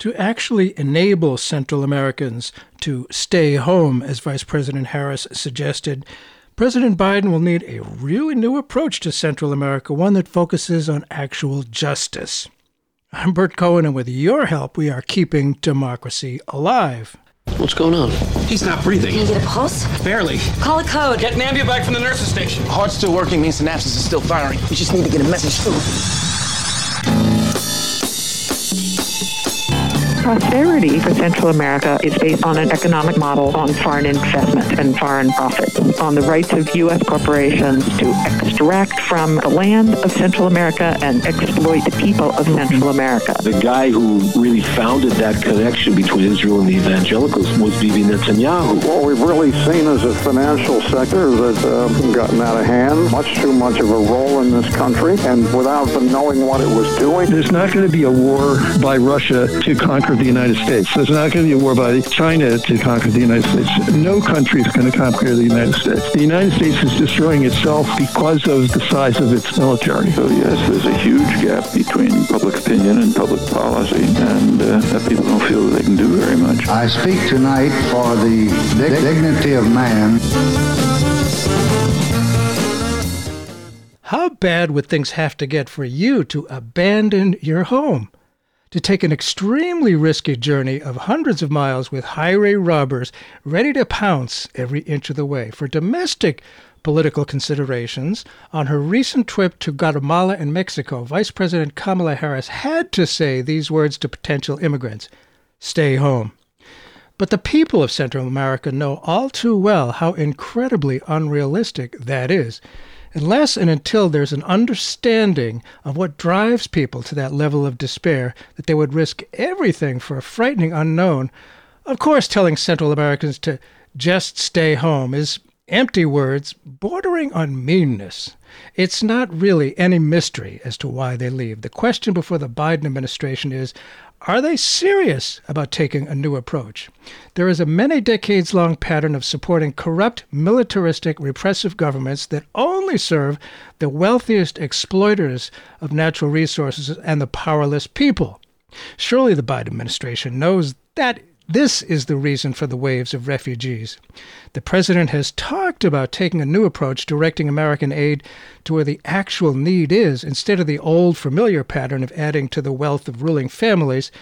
To actually enable Central Americans to stay home, as Vice President Harris suggested, President Biden will need a really new approach to Central America, one that focuses on actual justice. I'm Bert Cohen, and with your help, we are keeping democracy alive. What's going on? He's not breathing. Can you get a pulse? Barely. Call a code. Get Nambia back from the nurse's station. Heart's still working means synapses is still firing. We just need to get a message through. prosperity for Central America is based on an economic model on foreign investment and foreign profit, on the rights of U.S. corporations to extract from the land of Central America and exploit the people of Central America. The guy who really founded that connection between Israel and the evangelicals was Bibi Netanyahu. What we've really seen is a financial sector that's uh, gotten out of hand, much too much of a role in this country, and without them knowing what it was doing. There's not going to be a war by Russia to conquer the United States. There's not going to be a war by China to conquer the United States. No country is going to conquer the United States. The United States is destroying itself because of the size of its military. So yes, there's a huge gap between public opinion and public policy, and uh, that people don't feel that they can do very much. I speak tonight for the dig- dignity of man. How bad would things have to get for you to abandon your home? To take an extremely risky journey of hundreds of miles with highway robbers ready to pounce every inch of the way. For domestic political considerations, on her recent trip to Guatemala and Mexico, Vice President Kamala Harris had to say these words to potential immigrants stay home. But the people of Central America know all too well how incredibly unrealistic that is. Unless and until there's an understanding of what drives people to that level of despair that they would risk everything for a frightening unknown, of course, telling Central Americans to just stay home is empty words bordering on meanness. It's not really any mystery as to why they leave. The question before the Biden administration is are they serious about taking a new approach? There is a many decades long pattern of supporting corrupt, militaristic, repressive governments that only serve the wealthiest exploiters of natural resources and the powerless people. Surely the Biden administration knows that this is the reason for the waves of refugees. The president has talked about taking a new approach, directing American aid to where the actual need is, instead of the old familiar pattern of adding to the wealth of ruling families.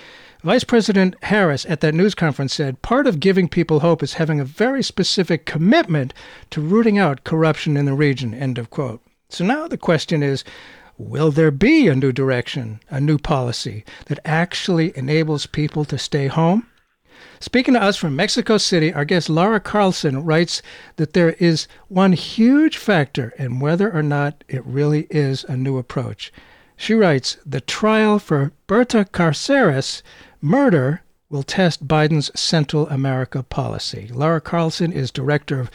Vice President Harris at that news conference said part of giving people hope is having a very specific commitment to rooting out corruption in the region. End of quote. So now the question is will there be a new direction, a new policy that actually enables people to stay home? Speaking to us from Mexico City, our guest Laura Carlsen writes that there is one huge factor in whether or not it really is a new approach. She writes The trial for Berta Cáceres murder will test Biden's Central America policy. Laura Carlsen is director of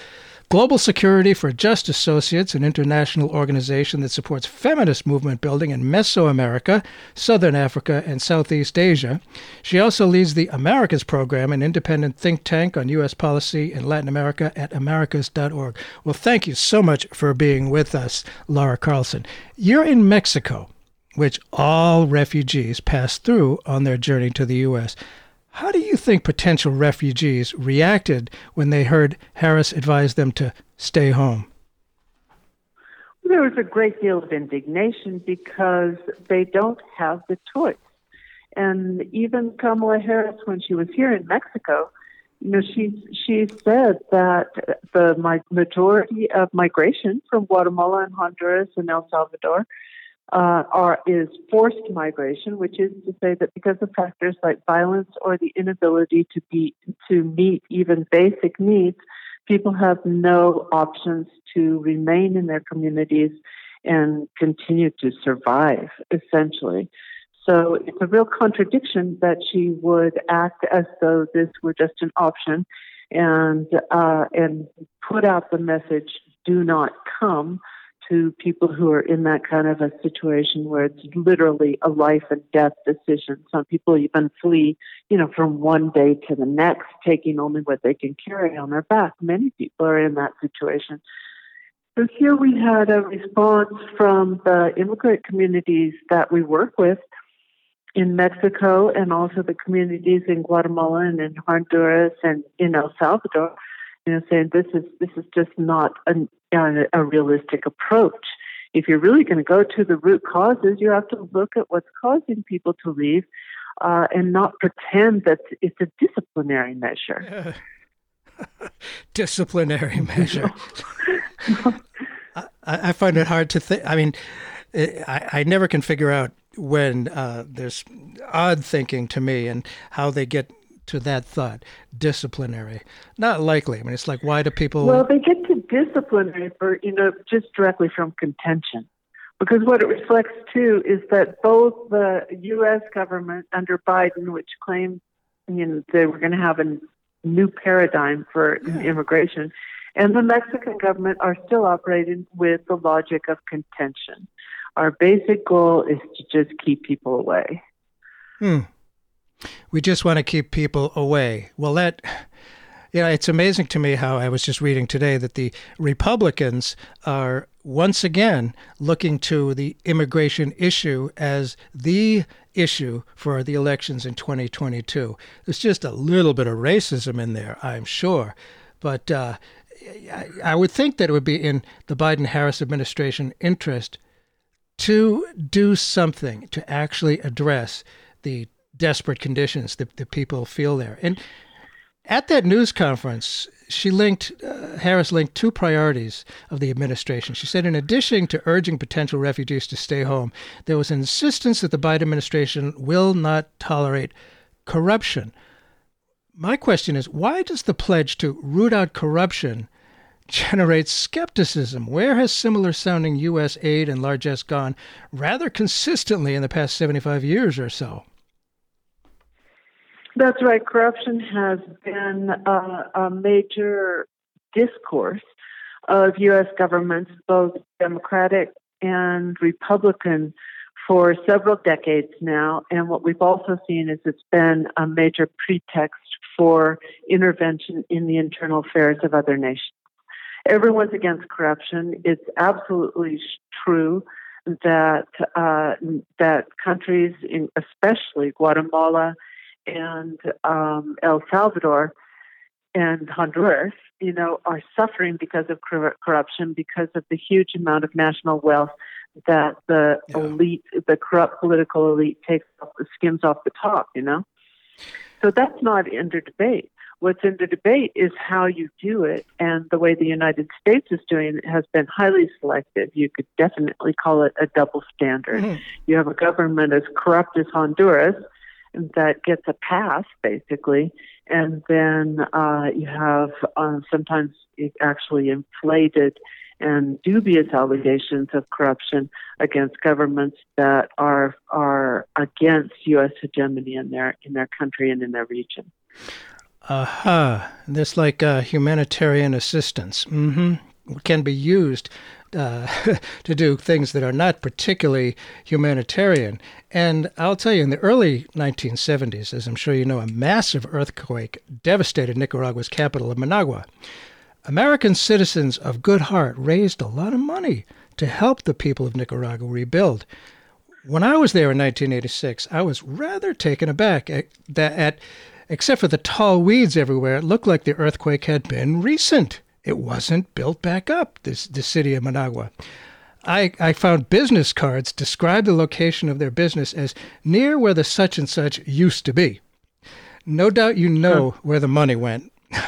Global Security for Just Associates, an international organization that supports feminist movement building in Mesoamerica, Southern Africa, and Southeast Asia. She also leads the Americas Program, an independent think tank on U.S. policy in Latin America at americas.org. Well, thank you so much for being with us, Laura Carlsen. You're in Mexico, which all refugees pass through on their journey to the U.S. How do you think potential refugees reacted when they heard Harris advise them to stay home? There was a great deal of indignation because they don't have the choice. And even Kamala Harris, when she was here in Mexico, you know, she she said that the majority of migration from Guatemala and Honduras and El Salvador uh, are is forced migration, which is to say that because of factors like violence or the inability to be to meet even basic needs, people have no options to remain in their communities and continue to survive. Essentially, so it's a real contradiction that she would act as though this were just an option, and uh, and put out the message: "Do not come." To people who are in that kind of a situation where it's literally a life and death decision. Some people even flee, you know, from one day to the next, taking only what they can carry on their back. Many people are in that situation. So here we had a response from the immigrant communities that we work with in Mexico and also the communities in Guatemala and in Honduras and in El Salvador, you know, saying this is this is just not a, a realistic approach. If you're really going to go to the root causes, you have to look at what's causing people to leave, uh, and not pretend that it's a disciplinary measure. disciplinary measure. I, I, find it hard to think. I mean, I, I never can figure out when uh, there's odd thinking to me and how they get to that thought disciplinary not likely i mean it's like why do people well they get to disciplinary for you know just directly from contention because what it reflects too is that both the us government under biden which claimed you know they were going to have a new paradigm for yeah. immigration and the mexican government are still operating with the logic of contention our basic goal is to just keep people away. Hmm. We just want to keep people away. Well, that, you know, it's amazing to me how I was just reading today that the Republicans are once again looking to the immigration issue as the issue for the elections in 2022. There's just a little bit of racism in there, I'm sure. But uh, I would think that it would be in the Biden Harris administration interest to do something to actually address the desperate conditions that, that people feel there. And at that news conference, she linked, uh, Harris linked two priorities of the administration. She said, in addition to urging potential refugees to stay home, there was an insistence that the Biden administration will not tolerate corruption. My question is why does the pledge to root out corruption generate skepticism. Where has similar sounding U.S. aid and largesse gone rather consistently in the past 75 years or so? That's right. Corruption has been a, a major discourse of U.S. governments, both Democratic and Republican, for several decades now. And what we've also seen is it's been a major pretext for intervention in the internal affairs of other nations everyone's against corruption. It's absolutely true that uh, that countries, especially Guatemala and um, El Salvador and Honduras, you know, are suffering because of cor- corruption, because of the huge amount of national wealth that the yeah. elite, the corrupt political elite, takes off, skims off the top. You know, so that's not under debate. What's in the debate is how you do it, and the way the United States is doing it has been highly selective. You could definitely call it a double standard. Mm-hmm. You have a government as corrupt as Honduras that gets a pass, basically, and then uh, you have uh, sometimes actually inflated and dubious allegations of corruption against governments that are are against U.S. hegemony in their in their country and in their region. Aha, uh-huh. this like uh, humanitarian assistance. Mm-hmm. Can be used uh, to do things that are not particularly humanitarian. And I'll tell you, in the early 1970s, as I'm sure you know, a massive earthquake devastated Nicaragua's capital of Managua. American citizens of good heart raised a lot of money to help the people of Nicaragua rebuild. When I was there in 1986, I was rather taken aback at, at Except for the tall weeds everywhere, it looked like the earthquake had been recent. It wasn't built back up, this, the city of Managua. I, I found business cards describe the location of their business as near where the such and such used to be. No doubt you know where the money went.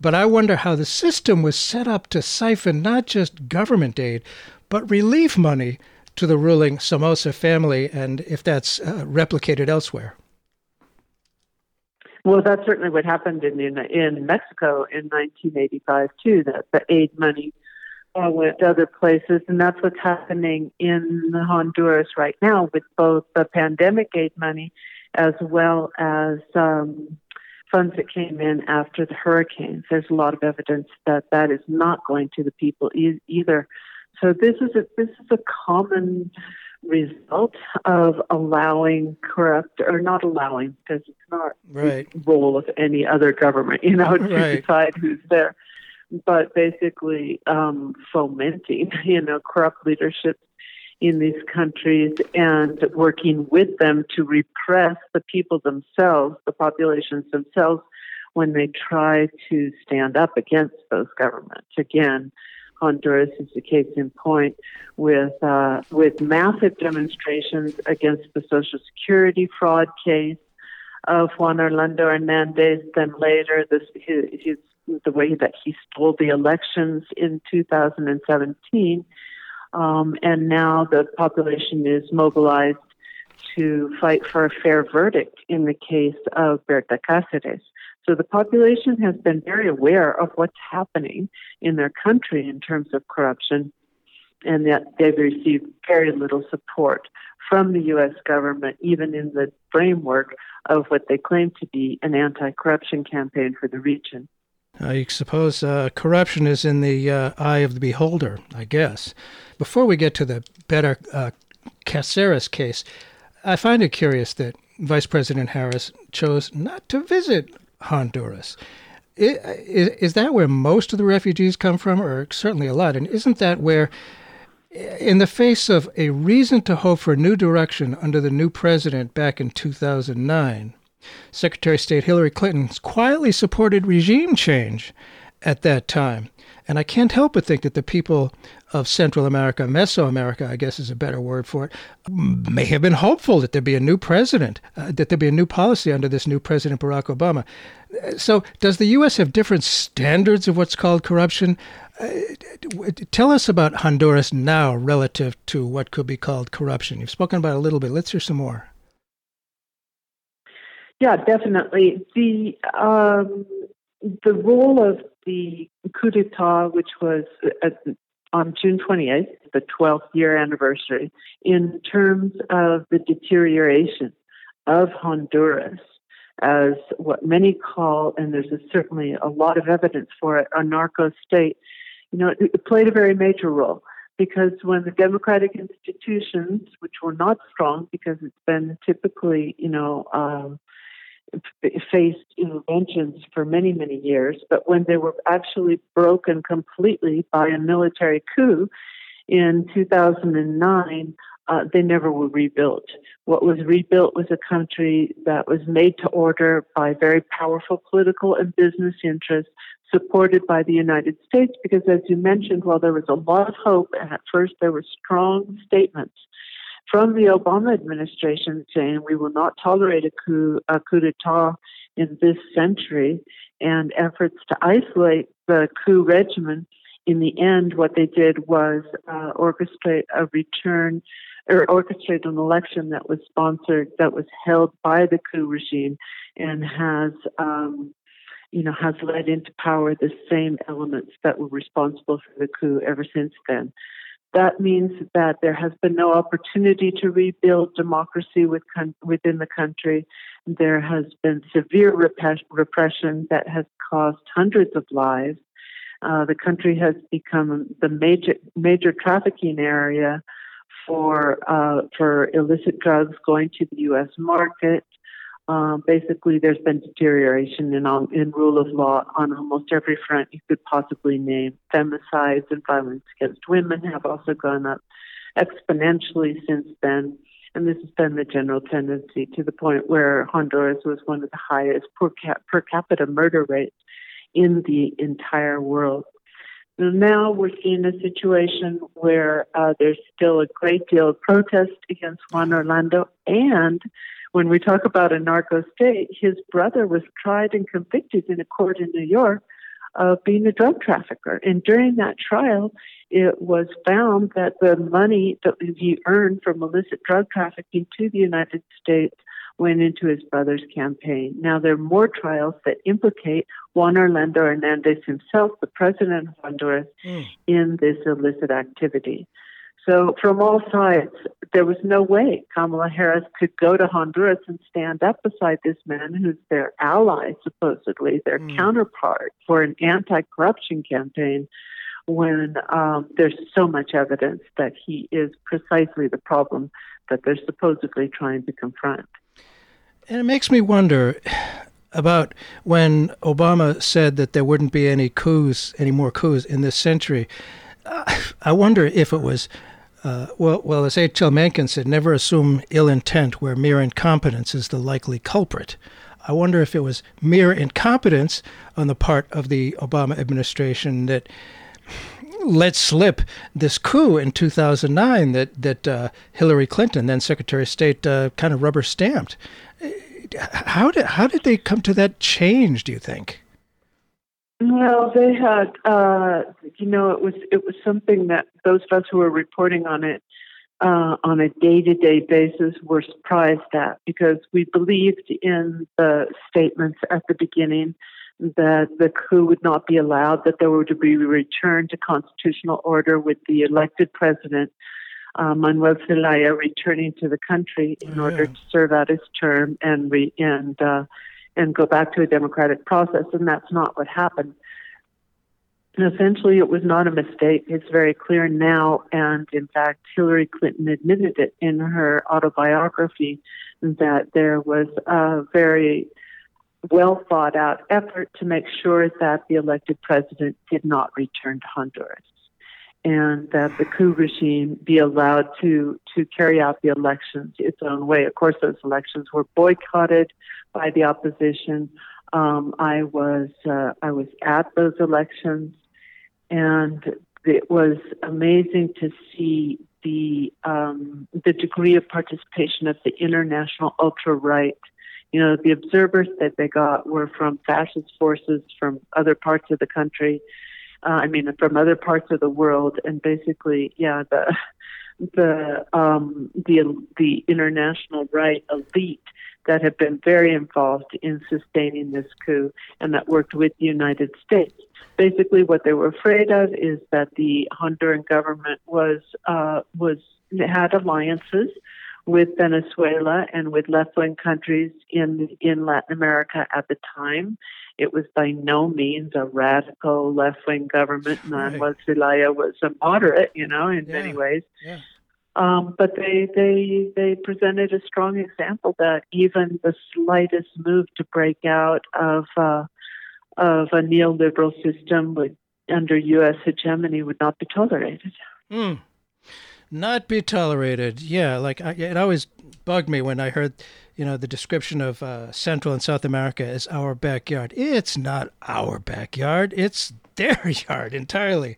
but I wonder how the system was set up to siphon not just government aid, but relief money to the ruling Somoza family, and if that's uh, replicated elsewhere. Well, that's certainly what happened in in, in Mexico in 1985 too. That the aid money uh, went to other places, and that's what's happening in Honduras right now with both the pandemic aid money as well as um, funds that came in after the hurricanes. There's a lot of evidence that that is not going to the people e- either. So this is a this is a common result of allowing corrupt or not allowing because it's not right. the role of any other government, you know, to right. decide who's there, but basically um, fomenting, you know, corrupt leadership in these countries and working with them to repress the people themselves, the populations themselves, when they try to stand up against those governments. Again, Honduras is the case in point with uh, with massive demonstrations against the Social Security fraud case of Juan Orlando Hernandez. Then later, this his, his the way that he stole the elections in 2017, um, and now the population is mobilized to fight for a fair verdict in the case of Berta Cáceres. So the population has been very aware of what's happening in their country in terms of corruption, and that they've received very little support from the U.S. government, even in the framework of what they claim to be an anti corruption campaign for the region. I suppose uh, corruption is in the uh, eye of the beholder, I guess. Before we get to the Berta uh, Cáceres case, I find it curious that Vice President Harris chose not to visit Honduras. Is, is that where most of the refugees come from, or certainly a lot? And isn't that where, in the face of a reason to hope for a new direction under the new president back in 2009, Secretary of State Hillary Clinton quietly supported regime change at that time? And I can't help but think that the people of Central America, Mesoamerica, I guess is a better word for it, may have been hopeful that there'd be a new president, uh, that there'd be a new policy under this new President Barack Obama. So, does the U.S. have different standards of what's called corruption? Uh, tell us about Honduras now relative to what could be called corruption. You've spoken about it a little bit. Let's hear some more. Yeah, definitely. The um, the role of the coup d'etat, which was at, on June 28th, the 12th year anniversary, in terms of the deterioration of Honduras as what many call, and there's a, certainly a lot of evidence for it, a narco state. You know, it, it played a very major role because when the democratic institutions, which were not strong because it's been typically, you know, um, faced interventions for many, many years, but when they were actually broken completely by a military coup in 2009, uh, they never were rebuilt. What was rebuilt was a country that was made to order by very powerful political and business interests supported by the United States because, as you mentioned, while there was a lot of hope, and at first there were strong statements from the Obama administration saying we will not tolerate a coup, a coup d'etat in this century, and efforts to isolate the coup regimen. In the end, what they did was uh, orchestrate a return or orchestrate an election that was sponsored, that was held by the coup regime, and has um, you know, has led into power the same elements that were responsible for the coup ever since then. That means that there has been no opportunity to rebuild democracy with, within the country. There has been severe repression that has cost hundreds of lives. Uh, the country has become the major major trafficking area for uh, for illicit drugs going to the U.S. market. Um, basically, there's been deterioration in, in rule of law on almost every front you could possibly name. Femicides and violence against women have also gone up exponentially since then. And this has been the general tendency to the point where Honduras was one of the highest per, cap- per capita murder rates in the entire world. Now we're seeing a situation where uh, there's still a great deal of protest against Juan Orlando and when we talk about a narco state, his brother was tried and convicted in a court in New York of being a drug trafficker. And during that trial, it was found that the money that he earned from illicit drug trafficking to the United States went into his brother's campaign. Now, there are more trials that implicate Juan Orlando Hernandez himself, the president of Honduras, mm. in this illicit activity. So, from all sides, there was no way Kamala Harris could go to Honduras and stand up beside this man who's their ally, supposedly, their mm. counterpart for an anti corruption campaign when um, there's so much evidence that he is precisely the problem that they're supposedly trying to confront. And it makes me wonder about when Obama said that there wouldn't be any coups, any more coups in this century. Uh, I wonder if it was Uh, well, well, as H.L. Mencken said, never assume ill intent where mere incompetence is the likely culprit. I wonder if it was mere incompetence on the part of the Obama administration that let slip this coup in 2009 that that uh, Hillary Clinton, then Secretary of State, uh, kind of rubber stamped. How did how did they come to that change? Do you think? Well, they had, uh, you know, it was it was something that those of us who were reporting on it uh, on a day to day basis were surprised at because we believed in the statements at the beginning that the coup would not be allowed, that there would be a return to constitutional order with the elected president, uh, Manuel Zelaya, returning to the country in yeah. order to serve out his term and re- and uh, and go back to a democratic process. And that's not what happened. And essentially, it was not a mistake. It's very clear now, and in fact, Hillary Clinton admitted it in her autobiography that there was a very well thought out effort to make sure that the elected president did not return to Honduras and that the coup regime be allowed to to carry out the elections its own way. Of course, those elections were boycotted by the opposition. Um, I was uh, I was at those elections, and it was amazing to see the um, the degree of participation of the international ultra right you know, the observers that they got were from fascist forces from other parts of the country. Uh, I mean, from other parts of the world, and basically, yeah, the the um, the the international right elite that have been very involved in sustaining this coup and that worked with the United States. Basically, what they were afraid of is that the Honduran government was uh, was had alliances with Venezuela and with left wing countries in in Latin America at the time. It was by no means a radical left wing government. Manuel Zelaya was a moderate, you know, in yeah. many ways. Yeah. Um, but they they they presented a strong example that even the slightest move to break out of uh, of a neoliberal system would, under U.S. hegemony would not be tolerated. Mm not be tolerated. Yeah, like I, it always bugged me when I heard, you know, the description of uh, Central and South America as our backyard. It's not our backyard. It's their yard entirely.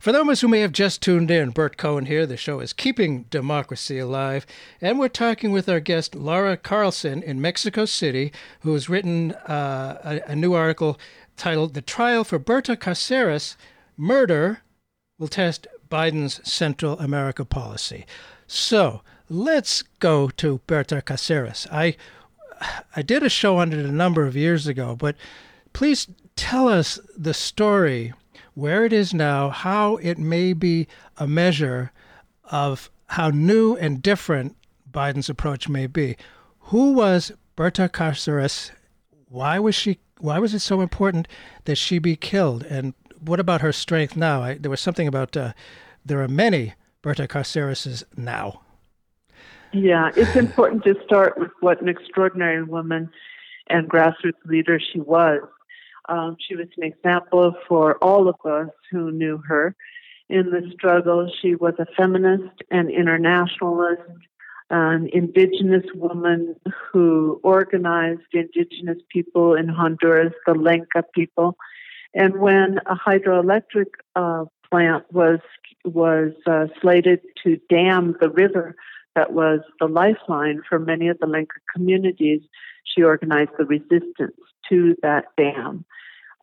For those who may have just tuned in, Bert Cohen here. The show is Keeping Democracy Alive, and we're talking with our guest Laura Carlsen in Mexico City, who has written uh, a, a new article titled "The Trial for Berta Cáceres: Murder." Will test Biden's Central America policy. So let's go to Berta Cáceres. I I did a show on it a number of years ago, but please tell us the story, where it is now, how it may be a measure of how new and different Biden's approach may be. Who was Berta Cáceres? Why was she? Why was it so important that she be killed? And what about her strength now? I, there was something about uh, there are many Berta Cáceres now. Yeah, it's important to start with what an extraordinary woman and grassroots leader she was. Um, she was an example for all of us who knew her in the struggle. She was a feminist and internationalist, an indigenous woman who organized indigenous people in Honduras, the Lenca people. And when a hydroelectric uh, plant was was uh, slated to dam the river that was the lifeline for many of the Lenca communities. She organized the resistance to that dam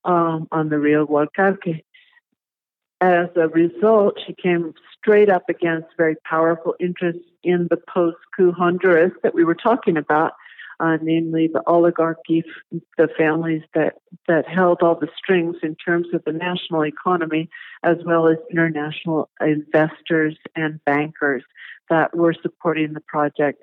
um, on the Rio Gualcarque. As a result, she came straight up against very powerful interests in the post coup Honduras that we were talking about, uh, namely the oligarchy, the families that, that held all the strings in terms of the national economy, as well as international investors and bankers that were supporting the project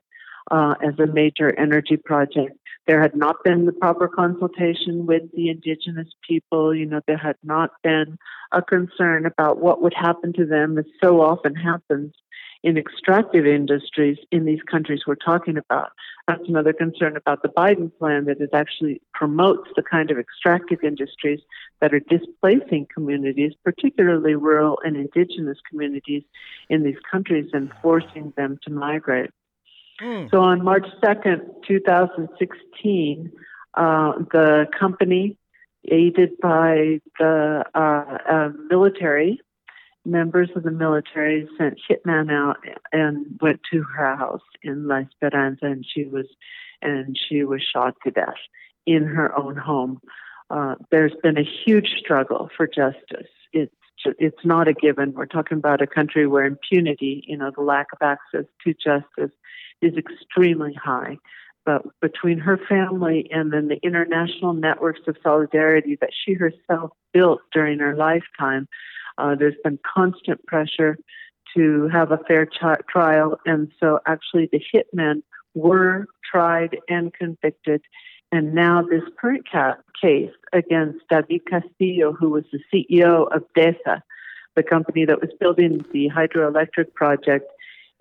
uh, as a major energy project. There had not been the proper consultation with the indigenous people. You know, there had not been a concern about what would happen to them, as so often happens in extractive industries in these countries we're talking about. That's another concern about the Biden plan that it actually promotes the kind of extractive industries that are displacing communities, particularly rural and indigenous communities in these countries, and forcing them to migrate. Mm. So on March 2nd, 2016, uh, the company, aided by the uh, uh, military, members of the military sent hitman out and went to her house in La Esperanza, and she was and she was shot to death in her own home. Uh, there's been a huge struggle for justice. It's it's not a given. We're talking about a country where impunity, you know, the lack of access to justice, is extremely high. But between her family and then the international networks of solidarity that she herself built during her lifetime, uh, there's been constant pressure to have a fair trial. And so actually, the hitmen were tried and convicted. And now, this current ca- case against David Castillo, who was the CEO of DESA, the company that was building the hydroelectric project,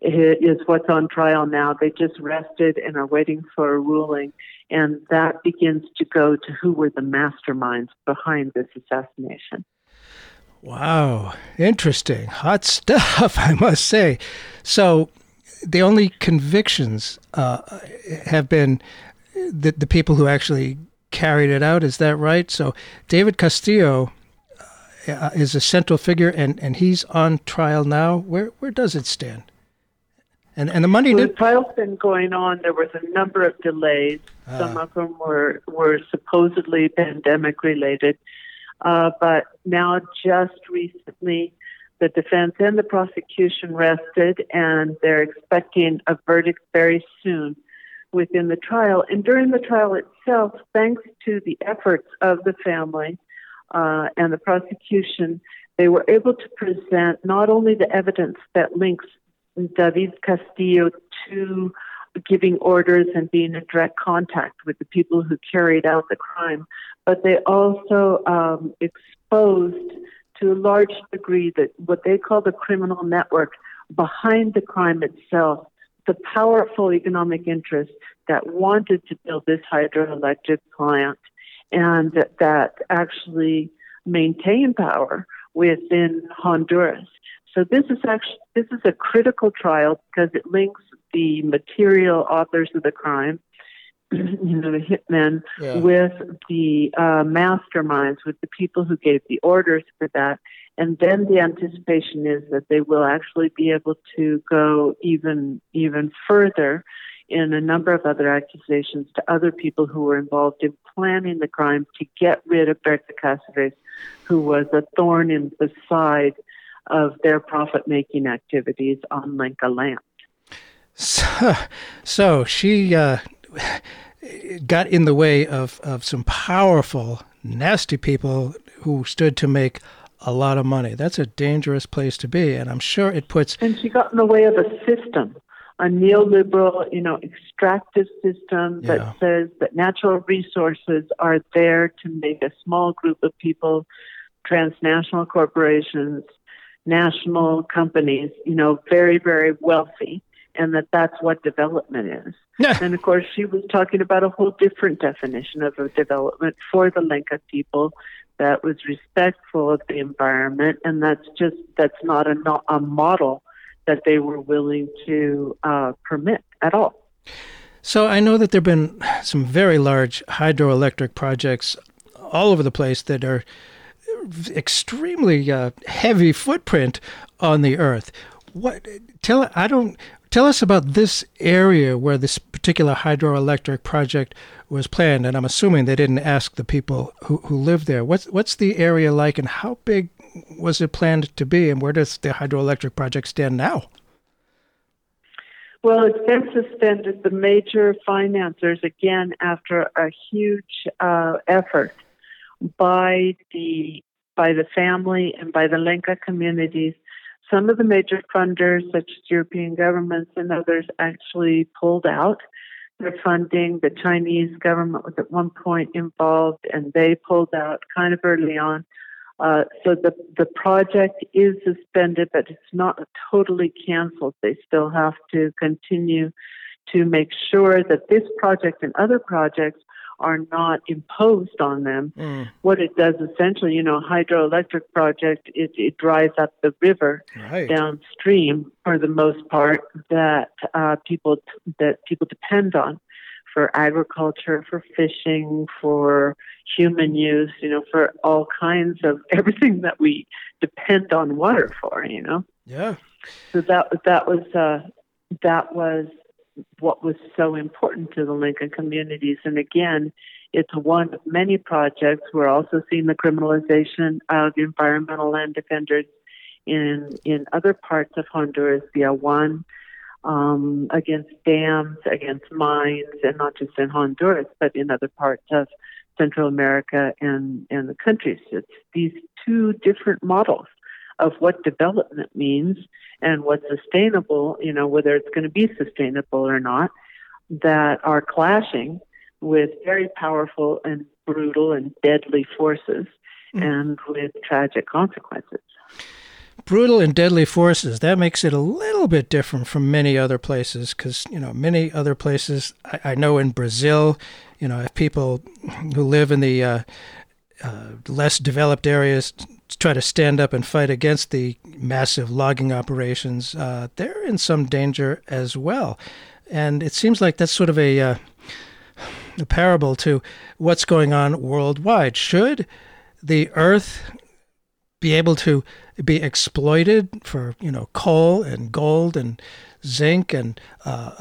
is what's on trial now. They just rested and are waiting for a ruling. And that begins to go to who were the masterminds behind this assassination. Wow, interesting. Hot stuff, I must say. So, the only convictions uh, have been the, the people who actually carried it out. Is that right? So, David Castillo uh, is a central figure, and, and he's on trial now. Where where does it stand? And and the money. Well, the trial's been going on. There was a number of delays. Uh, Some of them were were supposedly pandemic related. Uh, but now, just recently, the defense and the prosecution rested, and they're expecting a verdict very soon within the trial. And during the trial itself, thanks to the efforts of the family uh, and the prosecution, they were able to present not only the evidence that links David Castillo to giving orders and being in direct contact with the people who carried out the crime, but they also um, exposed to a large degree that what they call the criminal network behind the crime itself, the powerful economic interests that wanted to build this hydroelectric plant and that actually maintain power within Honduras. So this is actually this is a critical trial because it links the material authors of the crime you know, the hitmen yeah. with the uh, masterminds, with the people who gave the orders for that. And then the anticipation is that they will actually be able to go even even further in a number of other accusations to other people who were involved in planning the crime to get rid of Berta Cáceres, who was a thorn in the side of their profit making activities on Lenca land. So, so she uh, got in the way of, of some powerful, nasty people who stood to make a lot of money. That's a dangerous place to be, and I'm sure it puts. And she got in the way of a system, a neoliberal, you know, extractive system that yeah. says that natural resources are there to make a small group of people, transnational corporations, national companies, you know, very, very wealthy and that that's what development is. Yeah. And of course, she was talking about a whole different definition of a development for the Lenca people that was respectful of the environment, and that's just that's not a, not a model that they were willing to uh, permit at all. So I know that there have been some very large hydroelectric projects all over the place that are extremely uh, heavy footprint on the earth. What tell I don't Tell us about this area where this particular hydroelectric project was planned, and I'm assuming they didn't ask the people who, who live there. What's what's the area like, and how big was it planned to be, and where does the hydroelectric project stand now? Well, it's been suspended. The major financiers, again, after a huge uh, effort by the by the family and by the Lenca communities some of the major funders, such as European governments and others, actually pulled out their funding. The Chinese government was at one point involved and they pulled out kind of early on. Uh, so the the project is suspended, but it's not totally canceled. They still have to continue to make sure that this project and other projects are not imposed on them. Mm. What it does essentially, you know, hydroelectric project, it, it dries up the river right. downstream for the most part that uh, people that people depend on for agriculture, for fishing, for human use, you know, for all kinds of everything that we depend on water for, you know. Yeah. So that that was uh, that was what was so important to the Lenca communities. And again, it's one of many projects. We're also seeing the criminalization of environmental land defenders in in other parts of Honduras via one um, against dams, against mines, and not just in Honduras, but in other parts of Central America and, and the countries. It's these two different models of what development means and what's sustainable, you know, whether it's going to be sustainable or not, that are clashing with very powerful and brutal and deadly forces mm. and with tragic consequences. Brutal and deadly forces. That makes it a little bit different from many other places because, you know, many other places, I, I, know in Brazil, you know, if people who live in the uh, uh, less developed areas try to stand up and fight against the massive logging operations, uh, they're in some danger as well. And it seems like that's sort of a, uh, a parable to what's going on worldwide. Should the earth be able to be exploited for you know coal and gold and zinc and uh,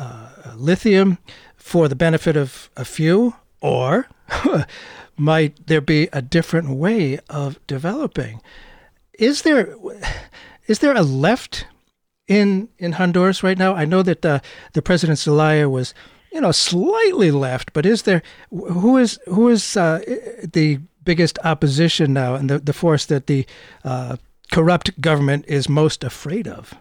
uh, lithium for the benefit of a few, or might there be a different way of developing? Is there is there a left in in Honduras right now? I know that uh, the president Zelaya was you know slightly left, but is there who is who is uh, the biggest opposition now and the, the force that the uh, corrupt government is most afraid of?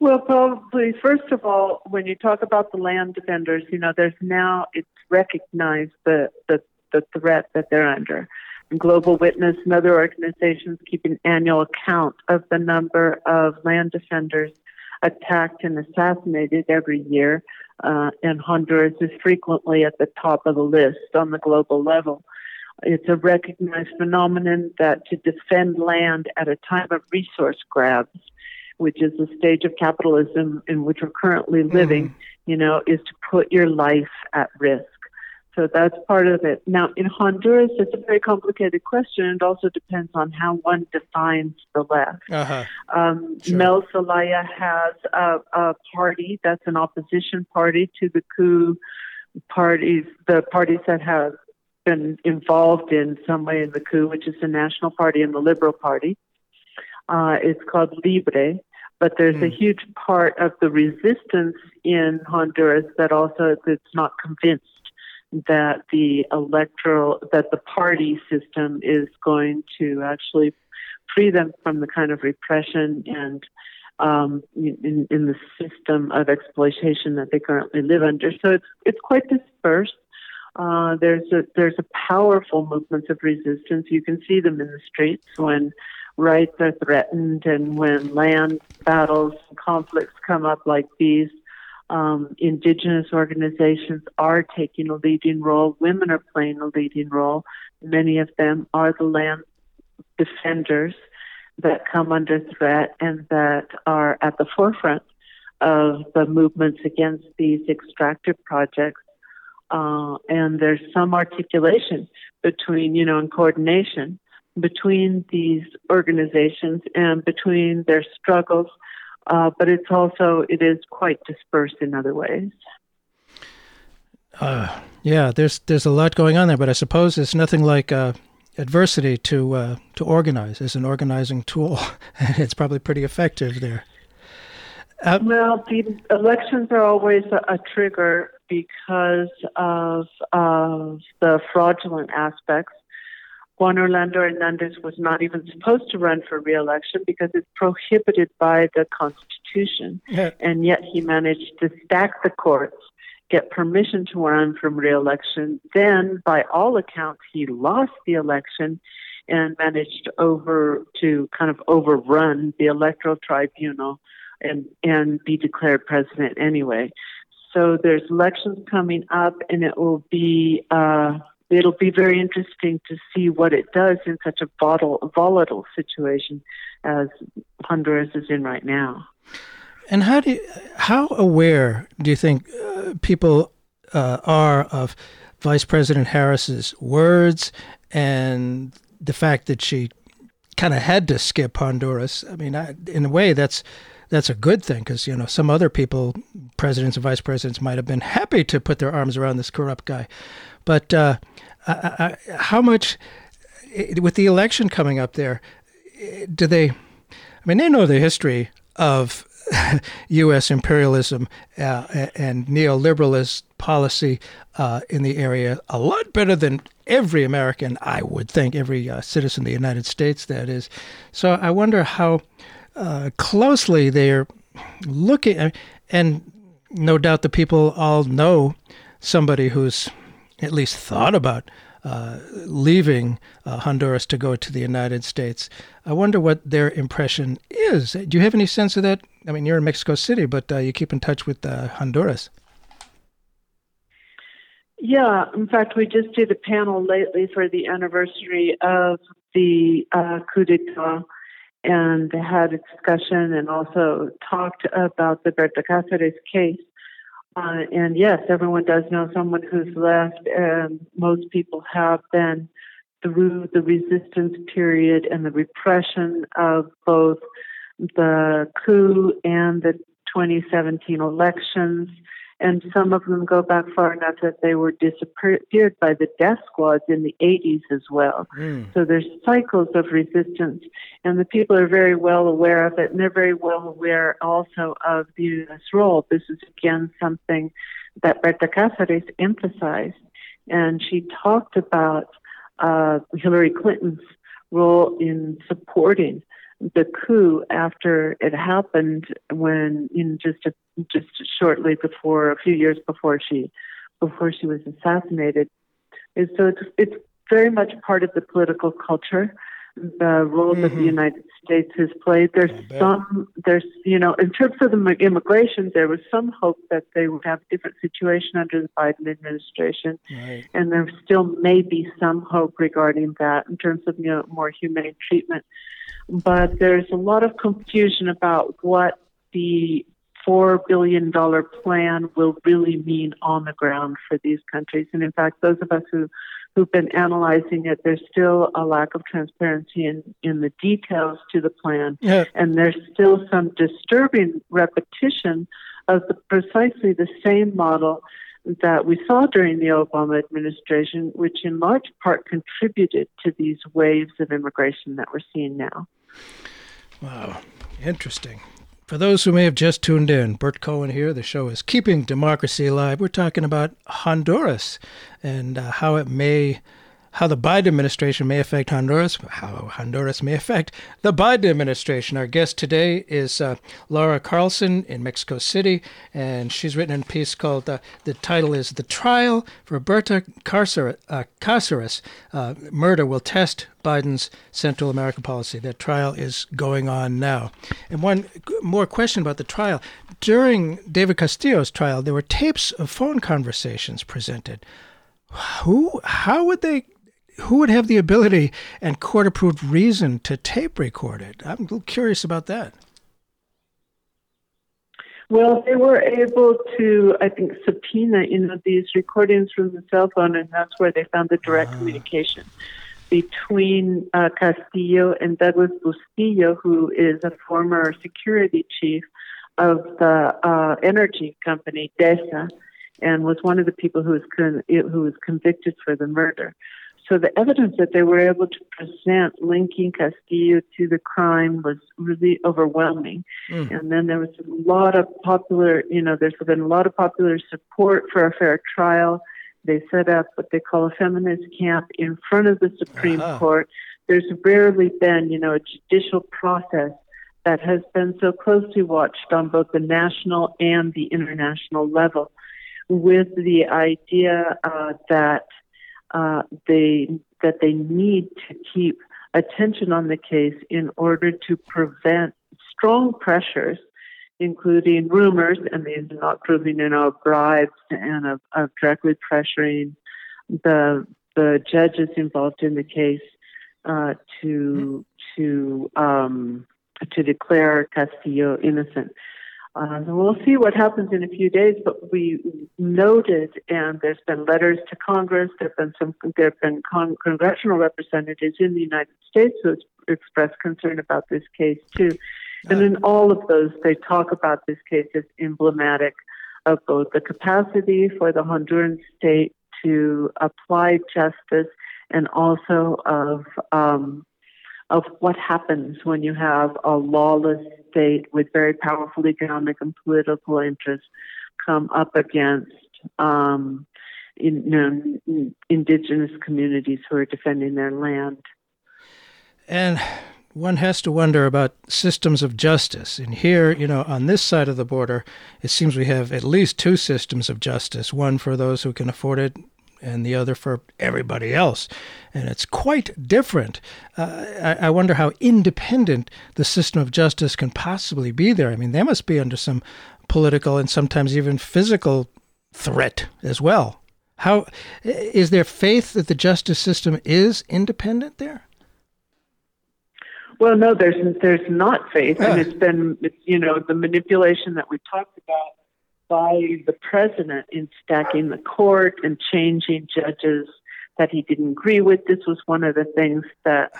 Well, probably first of all, when you talk about the land defenders, you know, there's now it's recognized the the, the threat that they're under. And Global Witness and other organizations keep an annual account of the number of land defenders attacked and assassinated every year, uh, and Honduras is frequently at the top of the list on the global level. It's a recognized phenomenon that to defend land at a time of resource grabs which is the stage of capitalism in which we're currently living, mm-hmm. you know, is to put your life at risk. So that's part of it. Now, in Honduras, it's a very complicated question. It also depends on how one defines the left. Uh-huh. Um, sure. Mel Zelaya has a, a party that's an opposition party to the coup parties, the parties that have been involved in some way in the coup, which is the National Party and the Liberal Party. Uh, it's called Libre, but there's mm. a hmm. huge part of the resistance in Honduras that also is not convinced that the electoral that the party system is going to actually free them from the kind of repression and um, in, in the system of exploitation that they currently live under. So it's it's quite dispersed. Uh, there's a there's a powerful movement of resistance. You can see them in the streets when rights are threatened and when land battles and conflicts come up like these, um, indigenous organizations are taking a leading role. Women are playing a leading role. Many of them are the land defenders that come under threat and that are at the forefront of the movements against these extractive projects. Uh, and there's some articulation between, you know, and coordination between these organizations and between their struggles, uh, but it's also it is quite dispersed in other ways. Uh, yeah, there's there's a lot going on there, but I suppose it's nothing like uh, adversity to uh, to organize as an organizing tool. it's probably pretty effective there. Uh, well, the elections are always a, a trigger because of, of the fraudulent aspects Juan Orlando Hernandez was not even supposed to run for reelection because it's prohibited by the Constitution. Yeah. And yet he managed to stack the courts get permission to run for re-election. Then, by all accounts, he lost the election and managed over to kind of overrun the electoral tribunal and and be declared president anyway. So there's elections coming up, and it will be uh, it'll be very interesting to see what it does in such a volatile, volatile situation as Honduras is in right now. And how do you, how aware do you think uh, people uh, are of Vice President Harris's words and the fact that she kind of had to skip Honduras? I mean, I, in a way, that's that's a good thing because you know some other people, presidents and vice presidents, might have been happy to put their arms around this corrupt guy. But uh, I, I, how much with the election coming up there, do they? I mean, they know the history of U.S. imperialism uh, and neoliberalist policy uh, in the area a lot better than every American, I would think, every uh, citizen of the United States, that is. So I wonder how uh, closely they're looking, and no doubt the people all know somebody who's at least thought about uh, leaving uh, Honduras to go to the United States. I wonder what their impression is. Do you have any sense of that? I mean, you're in Mexico City, but uh, you keep in touch with uh, Honduras. Yeah, in fact, we just did a panel lately for the anniversary of the uh, coup d'etat and had a discussion and also talked about the Berta Cáceres case. Uh, and yes, everyone does know someone who's left, and most people have been through the resistance period and the repression of both the coup and the 2017 elections and some of them go back far enough that they were disappeared by the death squads in the 80s as well. Mm. So there's cycles of resistance, and the people are very well aware of it, and they're very well aware also of the U.S. role. This is again something that Berta Cáceres emphasized, and she talked about uh, Hillary Clinton's role in supporting the coup after it happened when in just a, just shortly before a few years before she before she was assassinated and so it's it's very much part of the political culture the role mm-hmm. that the mm-hmm. United States has played. There's some, there's, you know, in terms of the immigration, there was some hope that they would have a different situation under the Biden administration. Right. And there still may be some hope regarding that in terms of, you know, more humane treatment but there's a lot of confusion about what the $4 billion plan will really mean on the ground for these countries. And in fact, those of us who, who've been analyzing it, there's still a lack of transparency in, in the details to the plan. Yeah. And there's still some disturbing repetition of the, precisely the same model that we saw during the Obama administration, which in large part contributed to these waves of immigration that we're seeing now. Wow, interesting. For those who may have just tuned in, Bert Cohen here. The show is Keeping Democracy Alive. We're talking about Honduras and uh, how it may how the Biden administration may affect Honduras, how Honduras may affect the Biden administration. Our guest today is uh, Laura Carlsen in Mexico City, and she's written a piece called, uh, the title is The Trial for Berta Cáceres, uh, uh, Murder Will Test Biden's Central America Policy. That trial is going on now. And one more question about the trial. During David Castillo's trial, there were tapes of phone conversations presented. Who, how would they who would have the ability and court approved reason to tape record it? I'm a little curious about that. Well, they were able to, I think, subpoena, you know, these recordings from the cell phone, and that's where they found the direct ah. communication between uh, Castillo and Douglas Bustillo, who is a former security chief of the uh, energy company DESA, and was one of the people who was con- who was convicted for the murder. So the evidence that they were able to present linking Castillo to the crime was really overwhelming. Mm. And then there was a lot of popular, you know, there's been a lot of popular support for a fair trial. They set up what they call a feminist camp in front of the Supreme uh-huh. Court. There's rarely been, you know, a judicial process that has been so closely watched on both the national and the international level with the idea uh, that uh, they that they need to keep attention on the case in order to prevent strong pressures, including rumors, and these are not proving, you know, bribes and of, of directly pressuring the the judges involved in the case uh, to to um, to declare Castillo innocent. Uh, we'll see what happens in a few days, but we noted, and there's been letters to Congress. There have been some. There have been con- congressional representatives in the United States who expressed concern about this case too. And in all of those, they talk about this case as emblematic of both the capacity for the Honduran state to apply justice and also of um, of what happens when you have a lawless state with very powerful economic and political interests come up against um, in, you know, indigenous communities who are defending their land. And one has to wonder about systems of justice. And here, you know, on this side of the border, it seems we have at least two systems of justice one for those who can afford it, and the other for everybody else. And it's quite different. Uh, I, I, wonder how independent the system of justice can possibly be there. I mean, they must be under some political and sometimes even physical threat as well. How is there faith that the justice system is independent there? Well, no, there's there's not faith, and it's been you know the manipulation that we talked about by the president in stacking the court and changing judges that he didn't agree with. This was one of the things that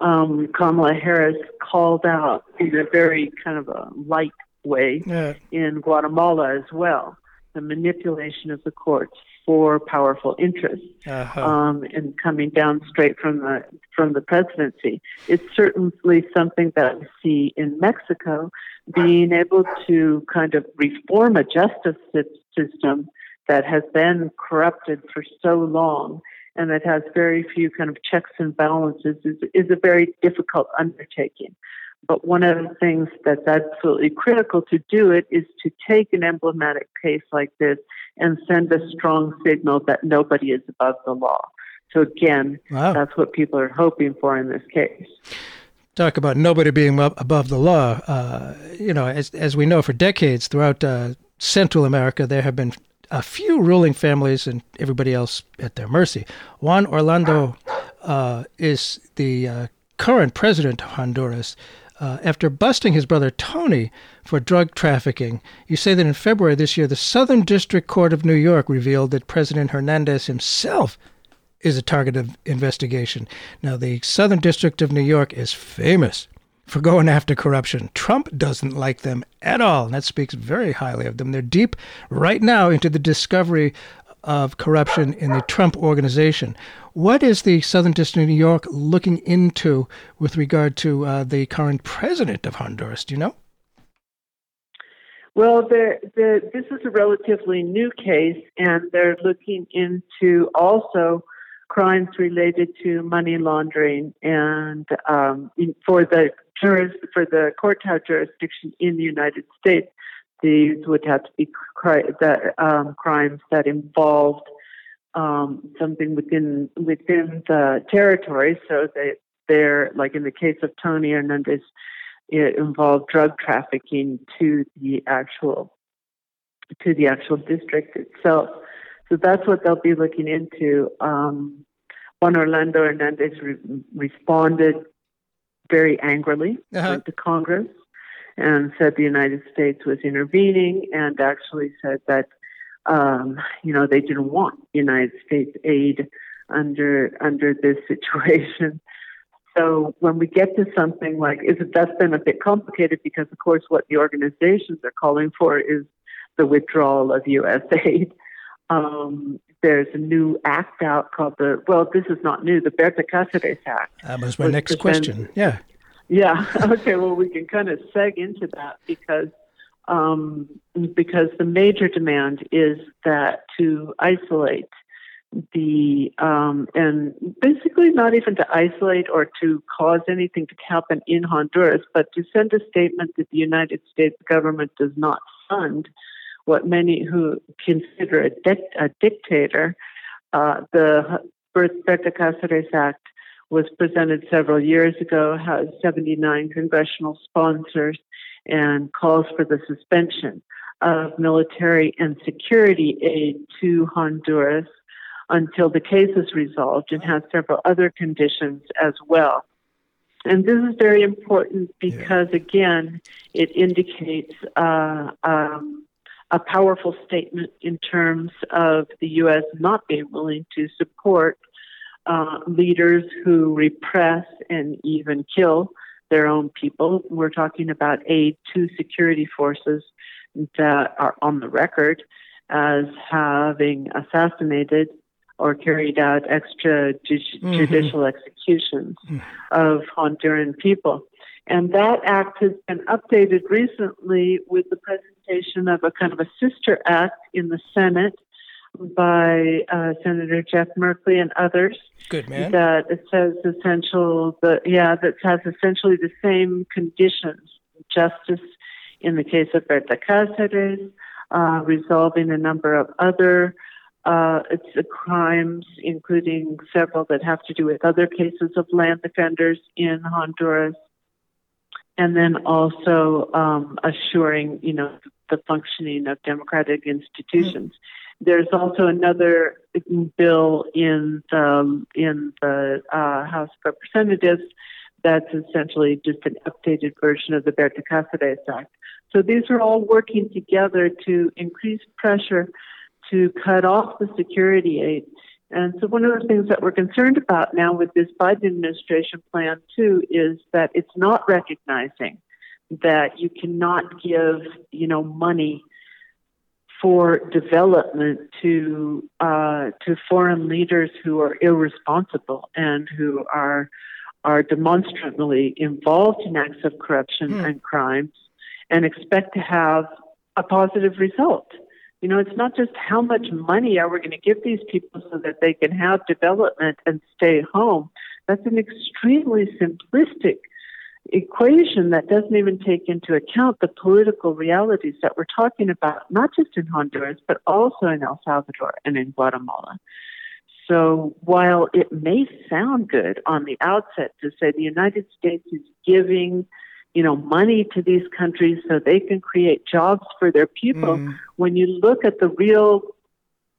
um, Kamala Harris called out in a very kind of a light way yeah. in Guatemala as well. The manipulation of the courts for powerful interests, uh-huh. um, and coming down straight from the from the presidency. It's certainly something that we see in Mexico, being able to kind of reform a justice system that has been corrupted for so long and that has very few kind of checks and balances is, is a very difficult undertaking. But one of the things that's absolutely critical to do it is to take an emblematic case like this and send a strong signal that nobody is above the law. So again, wow. that's what people are hoping for in this case talk about nobody being above the law. Uh, you know, as as we know, for decades throughout uh, Central America, there have been a few ruling families and everybody else at their mercy. Juan Orlando uh, is the uh, current president of Honduras. Uh, after busting his brother Tony for drug trafficking, you say that in February this year, the Southern District Court of New York revealed that President Hernandez himself is a target of investigation. Now, the Southern District of New York is famous for going after corruption. Trump doesn't like them at all, and that speaks very highly of them. They're deep right now into the discovery of corruption in the Trump organization. What is the Southern District of New York looking into with regard to uh, the current president of Honduras? Do you know? Well, this is a relatively new case, and they're looking into also crimes related to money laundering and um, for the juris, for the courthouse jurisdiction in the United States, these would have to be cri- the, um, crimes that involved um, something within within the territory. So they they're like in the case of Tony Hernandez, it involved drug trafficking to the actual to the actual district itself. So that's what they'll be looking into. Um, Juan Orlando Hernandez re- responded very angrily uh-huh. to Congress and said the United States was intervening and actually said that um, you know they didn't want United States aid under under this situation. So when we get to something like is it that's been a bit complicated because of course what the organizations are calling for is the withdrawal of U.S. aid. Um, there's a new act out called the well, this is not new, the Berta Cáceres Act. That was my next question. Yeah. Yeah. Okay. Well, we can kind of seg into that because um, because the major demand is that to isolate the um, and basically not even to isolate or to cause anything to happen in Honduras, but to send a statement that the United States government does not fund what many who consider a, a dictator. Uh, the Berta Cáceres Act was presented several years ago, has 79 congressional sponsors, and calls for the suspension of military and security aid to Honduras until the case is resolved and has several other conditions as well. And this is very important because, yeah. again, it indicates uh, um, a powerful statement in terms of the U.S. not being willing to support uh, leaders who repress and even kill their own people. We're talking about aid to security forces that are on the record as having assassinated or carried out extrajudicial mm-hmm. executions mm-hmm. of Honduran people. And that act has been updated recently with the presentation of a kind of a sister act in the Senate by uh, Senator Jeff Merkley and others. Good man. That it says essential, the, yeah, that has essentially the same conditions: justice in the case of Berta Cáceres, uh, resolving a number of other uh, it's crimes, including several that have to do with other cases of land defenders in Honduras, and then also um, assuring, you know, the functioning of democratic institutions. Mm-hmm. There's also another bill in the in the uh, House of Representatives that's essentially just an updated version of the Berta Cáceres Act. So these are all working together to increase pressure to cut off the security aid. And so one of the things that we're concerned about now with this Biden administration plan too is that it's not recognizing that you cannot give, you know, money for development to uh, to foreign leaders who are irresponsible and who are are demonstrably involved in acts of corruption hmm. and crimes and expect to have a positive result. You know, it's not just how much money are we going to give these people so that they can have development and stay home. That's an extremely simplistic equation that doesn't even take into account the political realities that we're talking about, not just in Honduras, but also in El Salvador and in Guatemala. So while it may sound good on the outset to say the United States is giving you know, money to these countries so they can create jobs for their people. Mm. When you look at the real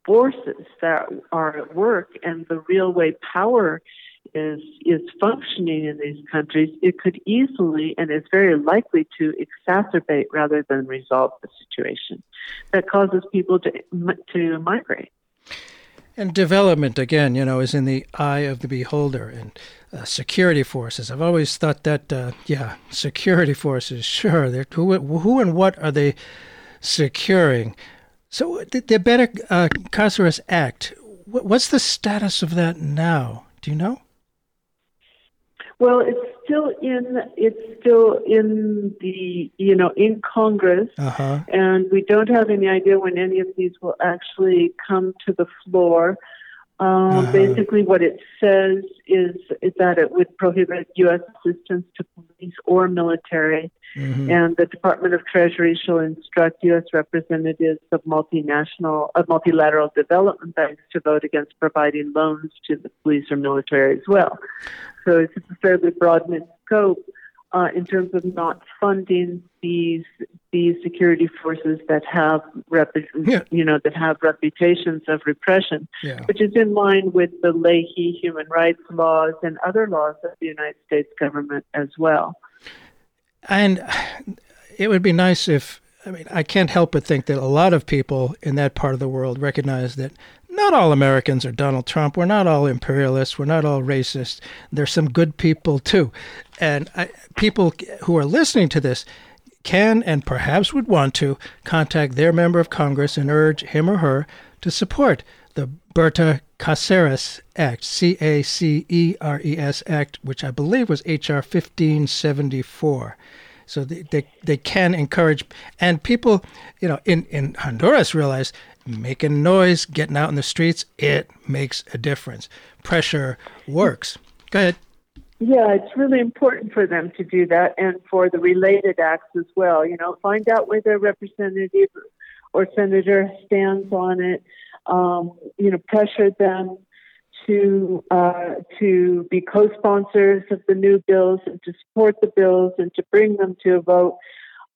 forces that are at work and the real way power is is functioning in these countries, it could easily and is very likely to exacerbate rather than resolve the situation that causes people to to migrate. And development, again, you know, is in the eye of the beholder. And uh, security forces, I've always thought that, uh, yeah, security forces, sure. They're, who, who and what are they securing? So the, the Berta uh, Act, what's the status of that now? Do you know? Well, it's still in it's still in the you know in Congress, uh-huh. and we don't have any idea when any of these will actually come to the floor. Um, uh-huh. Basically, what it says is is that it would prohibit U.S. assistance to police or military, mm-hmm. and the Department of Treasury shall instruct U.S. representatives of multinational, of multilateral development banks to vote against providing loans to the police or military as well. So it's a fairly broad scope uh, in terms of not funding these these security forces that have yeah. you know that have reputations of repression, yeah. which is in line with the Leahy human rights laws and other laws of the United States government as well. And it would be nice if I mean, I can't help but think that a lot of people in that part of the world recognize that not all Americans are Donald Trump. We're not all imperialists. We're not all racist. There's some good people too. And I, people who are listening to this can and perhaps would want to contact their member of Congress and urge him or her to support the Berta Caceres Act, C A C E R E S Act, which I believe was H.R. 1574. So they, they, they can encourage, and people, you know, in, in Honduras realize making noise, getting out in the streets, it makes a difference. Pressure works. Go ahead. Yeah, it's really important for them to do that and for the related acts as well. You know, find out where their representative or senator stands on it, um, you know, pressure them to uh, to be co-sponsors of the new bills and to support the bills and to bring them to a vote.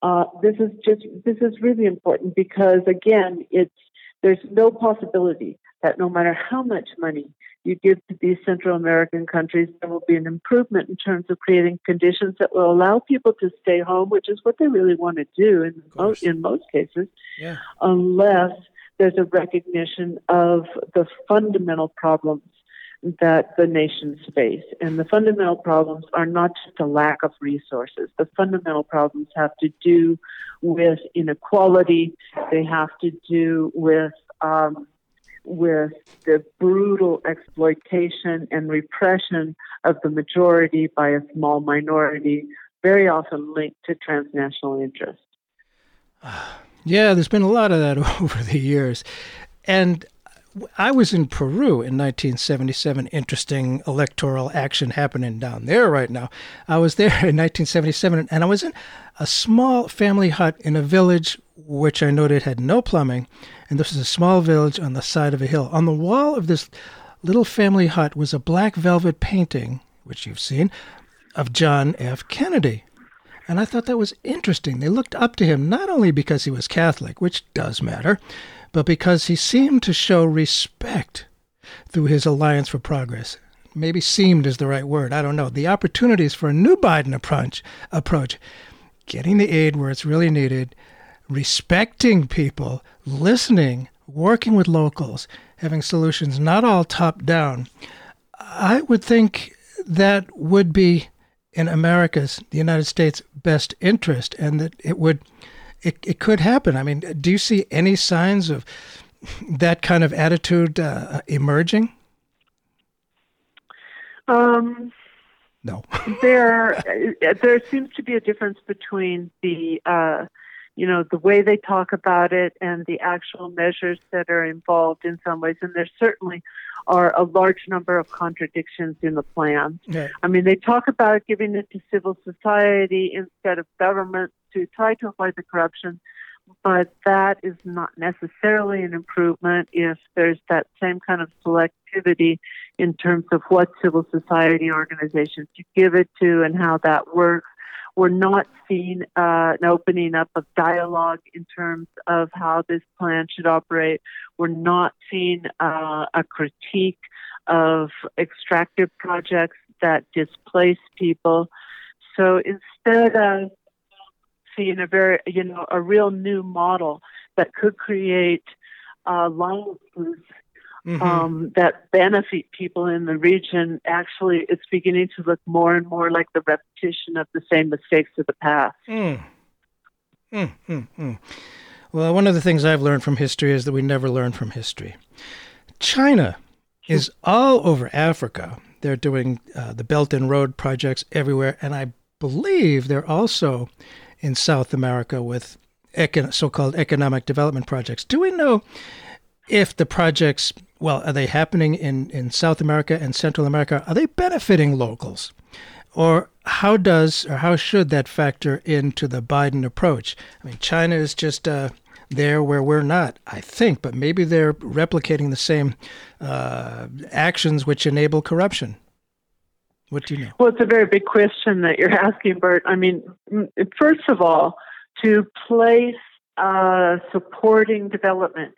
Uh, this is just this is really important because again, it's there's no possibility that no matter how much money you give to these Central American countries, there will be an improvement in terms of creating conditions that will allow people to stay home, which is what they really want to do in most, in most cases, yeah. unless there's a recognition of the fundamental problems that the nations face. And the fundamental problems are not just a lack of resources. The fundamental problems have to do with inequality. They have to do with um, with the brutal exploitation and repression of the majority by a small minority, very often linked to transnational interests. Yeah, there's been a lot of that over the years. And I was in Peru in 1977. Interesting electoral action happening down there right now. I was there in 1977, and I was in a small family hut in a village which I noted had no plumbing. And this is a small village on the side of a hill. On the wall of this little family hut was a black velvet painting, which you've seen, of John F. Kennedy. And I thought that was interesting. They looked up to him not only because he was Catholic, which does matter, but because he seemed to show respect through his Alliance for Progress. Maybe seemed is the right word. I don't know. The opportunities for a new Biden approach, approach getting the aid where it's really needed, respecting people, listening, working with locals, having solutions not all top down. I would think that would be in America's, the United States' best interest, and that it would it, it could happen. I mean, do you see any signs of that kind of attitude uh, emerging? Um, no. there, there seems to be a difference between the, uh, you know, the way they talk about it and the actual measures that are involved in some ways. And there's certainly are a large number of contradictions in the plan. Yeah. I mean, they talk about giving it to civil society instead of government to try to avoid the corruption, but that is not necessarily an improvement if there's that same kind of selectivity in terms of what civil society organizations you give it to and how that works. We're not seeing uh, an opening up of dialogue in terms of how this plan should operate. We're not seeing uh, a critique of extractive projects that displace people. So instead of seeing a very, you know, a real new model that could create uh, alliances mm-hmm. um, that benefit people in the region, actually, it's beginning to look more and more like the repetition of the same mistakes of the past. Mm. Mm, mm, mm. Well, one of the things I've learned from history is that we never learn from history. China is all over Africa. They're doing uh, the Belt and Road projects everywhere, and I believe they're also in South America with econ- so-called economic development projects. Do we know if the projects, well, are they happening in, in South America and Central America? Are they benefiting locals? Or how does or how should that factor into the Biden approach? I mean, China is just uh, there where we're not, I think, but maybe they're replicating the same uh, actions which enable corruption. What do you know? Well, it's a very big question that you're asking, Bert. I mean, first of all, to place uh, supporting development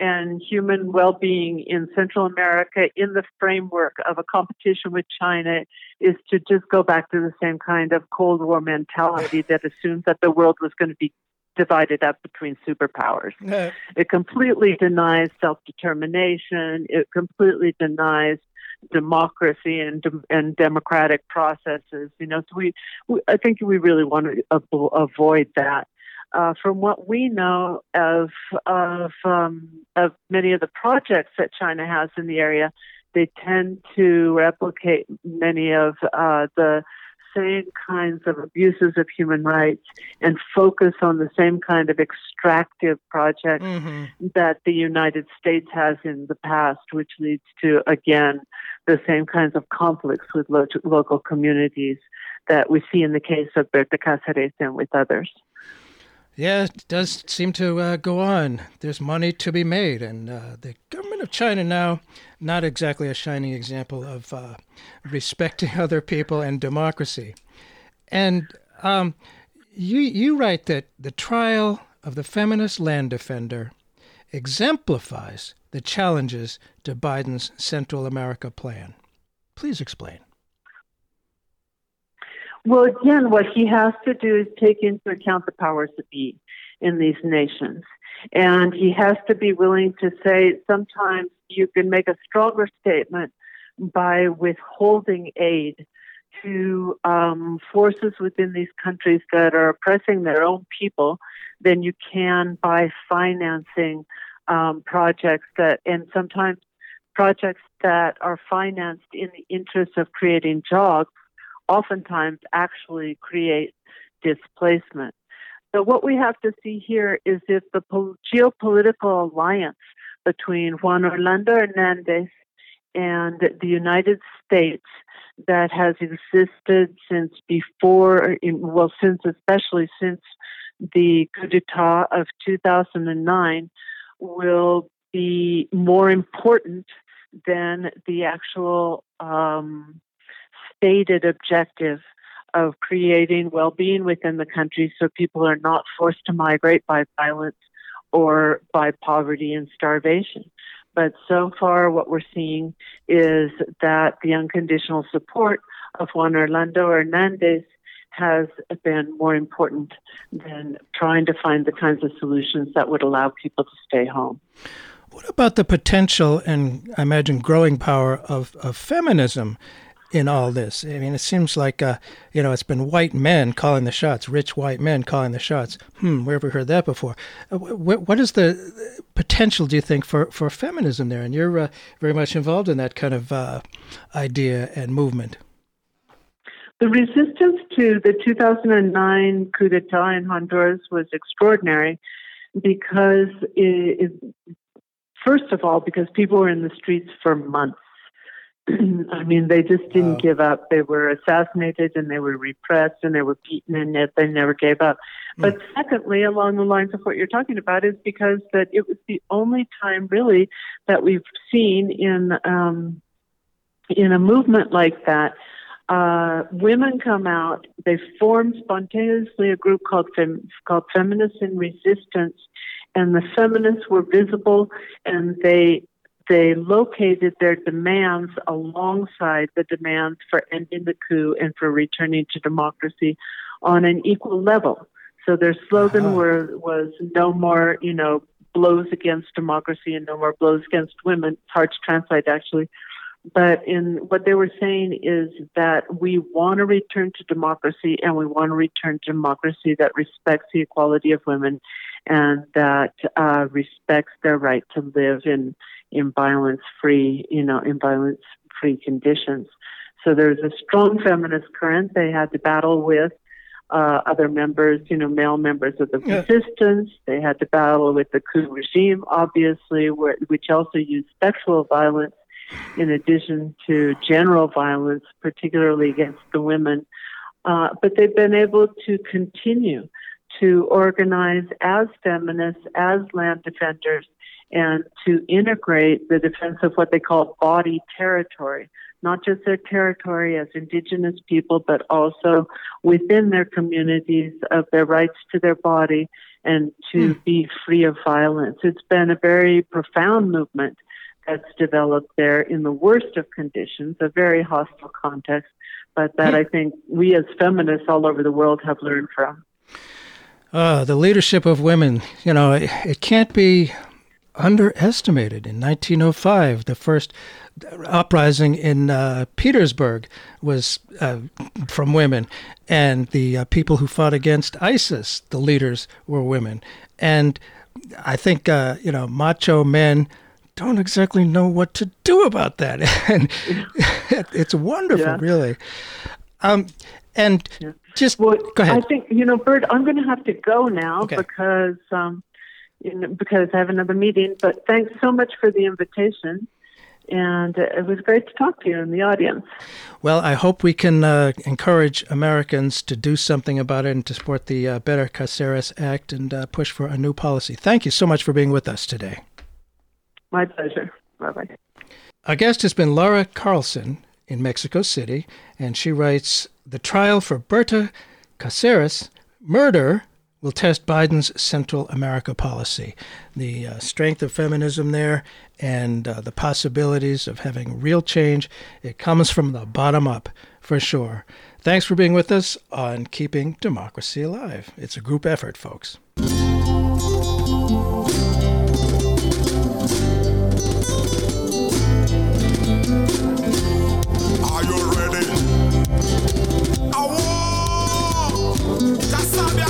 and human well-being in Central America in the framework of a competition with China is to just go back to the same kind of Cold War mentality that assumes that the world was going to be divided up between superpowers. It completely denies self-determination. It completely denies democracy and and democratic processes. You know, so we, we I think we really want to avoid that. Uh, from what we know of of um, of many of the projects that China has in the area, they tend to replicate many of uh, the same kinds of abuses of human rights and focus on the same kind of extractive projects mm-hmm. that the United States has in the past, which leads to, again, the same kinds of conflicts with lo- local communities that we see in the case of Berta Cáceres and with others. Yeah, it does seem to uh, go on. There's money to be made, and uh, the government of China now, not exactly a shining example of uh, respecting other people and democracy. And um, you you write that the trial of the feminist land defender exemplifies the challenges to Biden's Central America plan. Please explain. Well, again, what he has to do is take into account the powers that be in these nations. And he has to be willing to say sometimes you can make a stronger statement by withholding aid to um, forces within these countries that are oppressing their own people than you can by financing um, projects that, and sometimes projects that are financed in the interest of creating jobs oftentimes actually create displacement. So, what we have to see here is if the geopolitical alliance between Juan Orlando Hernandez and the United States that has existed since before, well, since especially since the coup d'etat of 2009, will be more important than the actual um, stated objective of creating well being within the country so people are not forced to migrate by violence or by poverty and starvation. But so far, what we're seeing is that the unconditional support of Juan Orlando Hernandez has been more important than trying to find the kinds of solutions that would allow people to stay home. What about the potential and I imagine growing power of, of feminism in all this. I mean, it seems like uh, you know it's been white men calling the shots, rich white men calling the shots. Hmm, where have we heard that before? Uh, wh- what is the potential, do you think, for, for feminism there? And you're uh, very much involved in that kind of uh, idea and movement. The resistance to the 2009 coup d'etat in Honduras was extraordinary because, it, it, first of all, because people were in the streets for months I mean, they just didn't give up. They were assassinated and they were repressed and they were beaten and yet they never gave up. Mm. But secondly, along the lines of what you're talking about, is because that it was the only time really that we've seen in um, in a movement like that. Uh, women come out. They form spontaneously a group called Fem- called Feminists in Resistance, and the feminists were visible, and they they located their demands alongside the demands for ending the coup and for returning to democracy on an equal level. So their slogan uh-huh. were, was no more, you know, blows against democracy and no more blows against women. It's hard to translate actually. But in what they were saying is that we want to return to democracy and we want to return to democracy that respects the equality of women and that uh, respects their right to live in in violence free, you know, in violence free conditions. So there's a strong feminist current they had to battle with. Uh, other members, you know, male members of the yeah. resistance. They had to battle with the coup regime, obviously, where, which also used sexual violence in addition to general violence, particularly against the women. Uh, but they've been able to continue to organize as feminists, as land defenders, and to integrate the defense of what they call body territory, not just their territory as indigenous people, but also within their communities of their rights to their body and to mm. be free of violence. It's been a very profound movement that's developed there in the worst of conditions, a very hostile context, but that hmm. I think we as feminists all over the world have learned from. Uh, the leadership of women, you know, it, it can't be underestimated. In 1905, the first uprising in uh, Petersburg was uh, from women, and the uh, people who fought against ISIS, the leaders were women. And I think uh, you know, macho men don't exactly know what to do about that, and it's wonderful, yeah. really. Um, and yeah. just well, go ahead. I think you know, Bert. I'm going to have to go now okay. because. Um, because I have another meeting. But thanks so much for the invitation. And it was great to talk to you in the audience. Well, I hope we can uh, encourage Americans to do something about it and to support the uh, Berta Caceres Act and uh, push for a new policy. Thank you so much for being with us today. My pleasure. Bye bye. Our guest has been Laura Carlsen in Mexico City, and she writes The trial for Berta Caceres, murder, will test Biden's Central America policy. The uh, strength of feminism there and uh, the possibilities of having real change, it comes from the bottom up for sure. Thanks for being with us on Keeping Democracy Alive. It's a group effort, folks.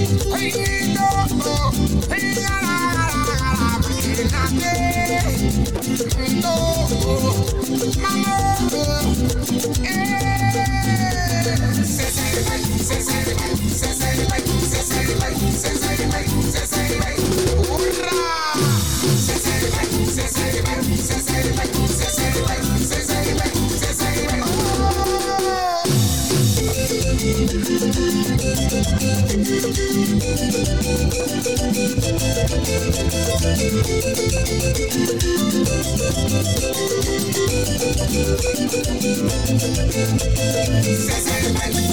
Hey. César,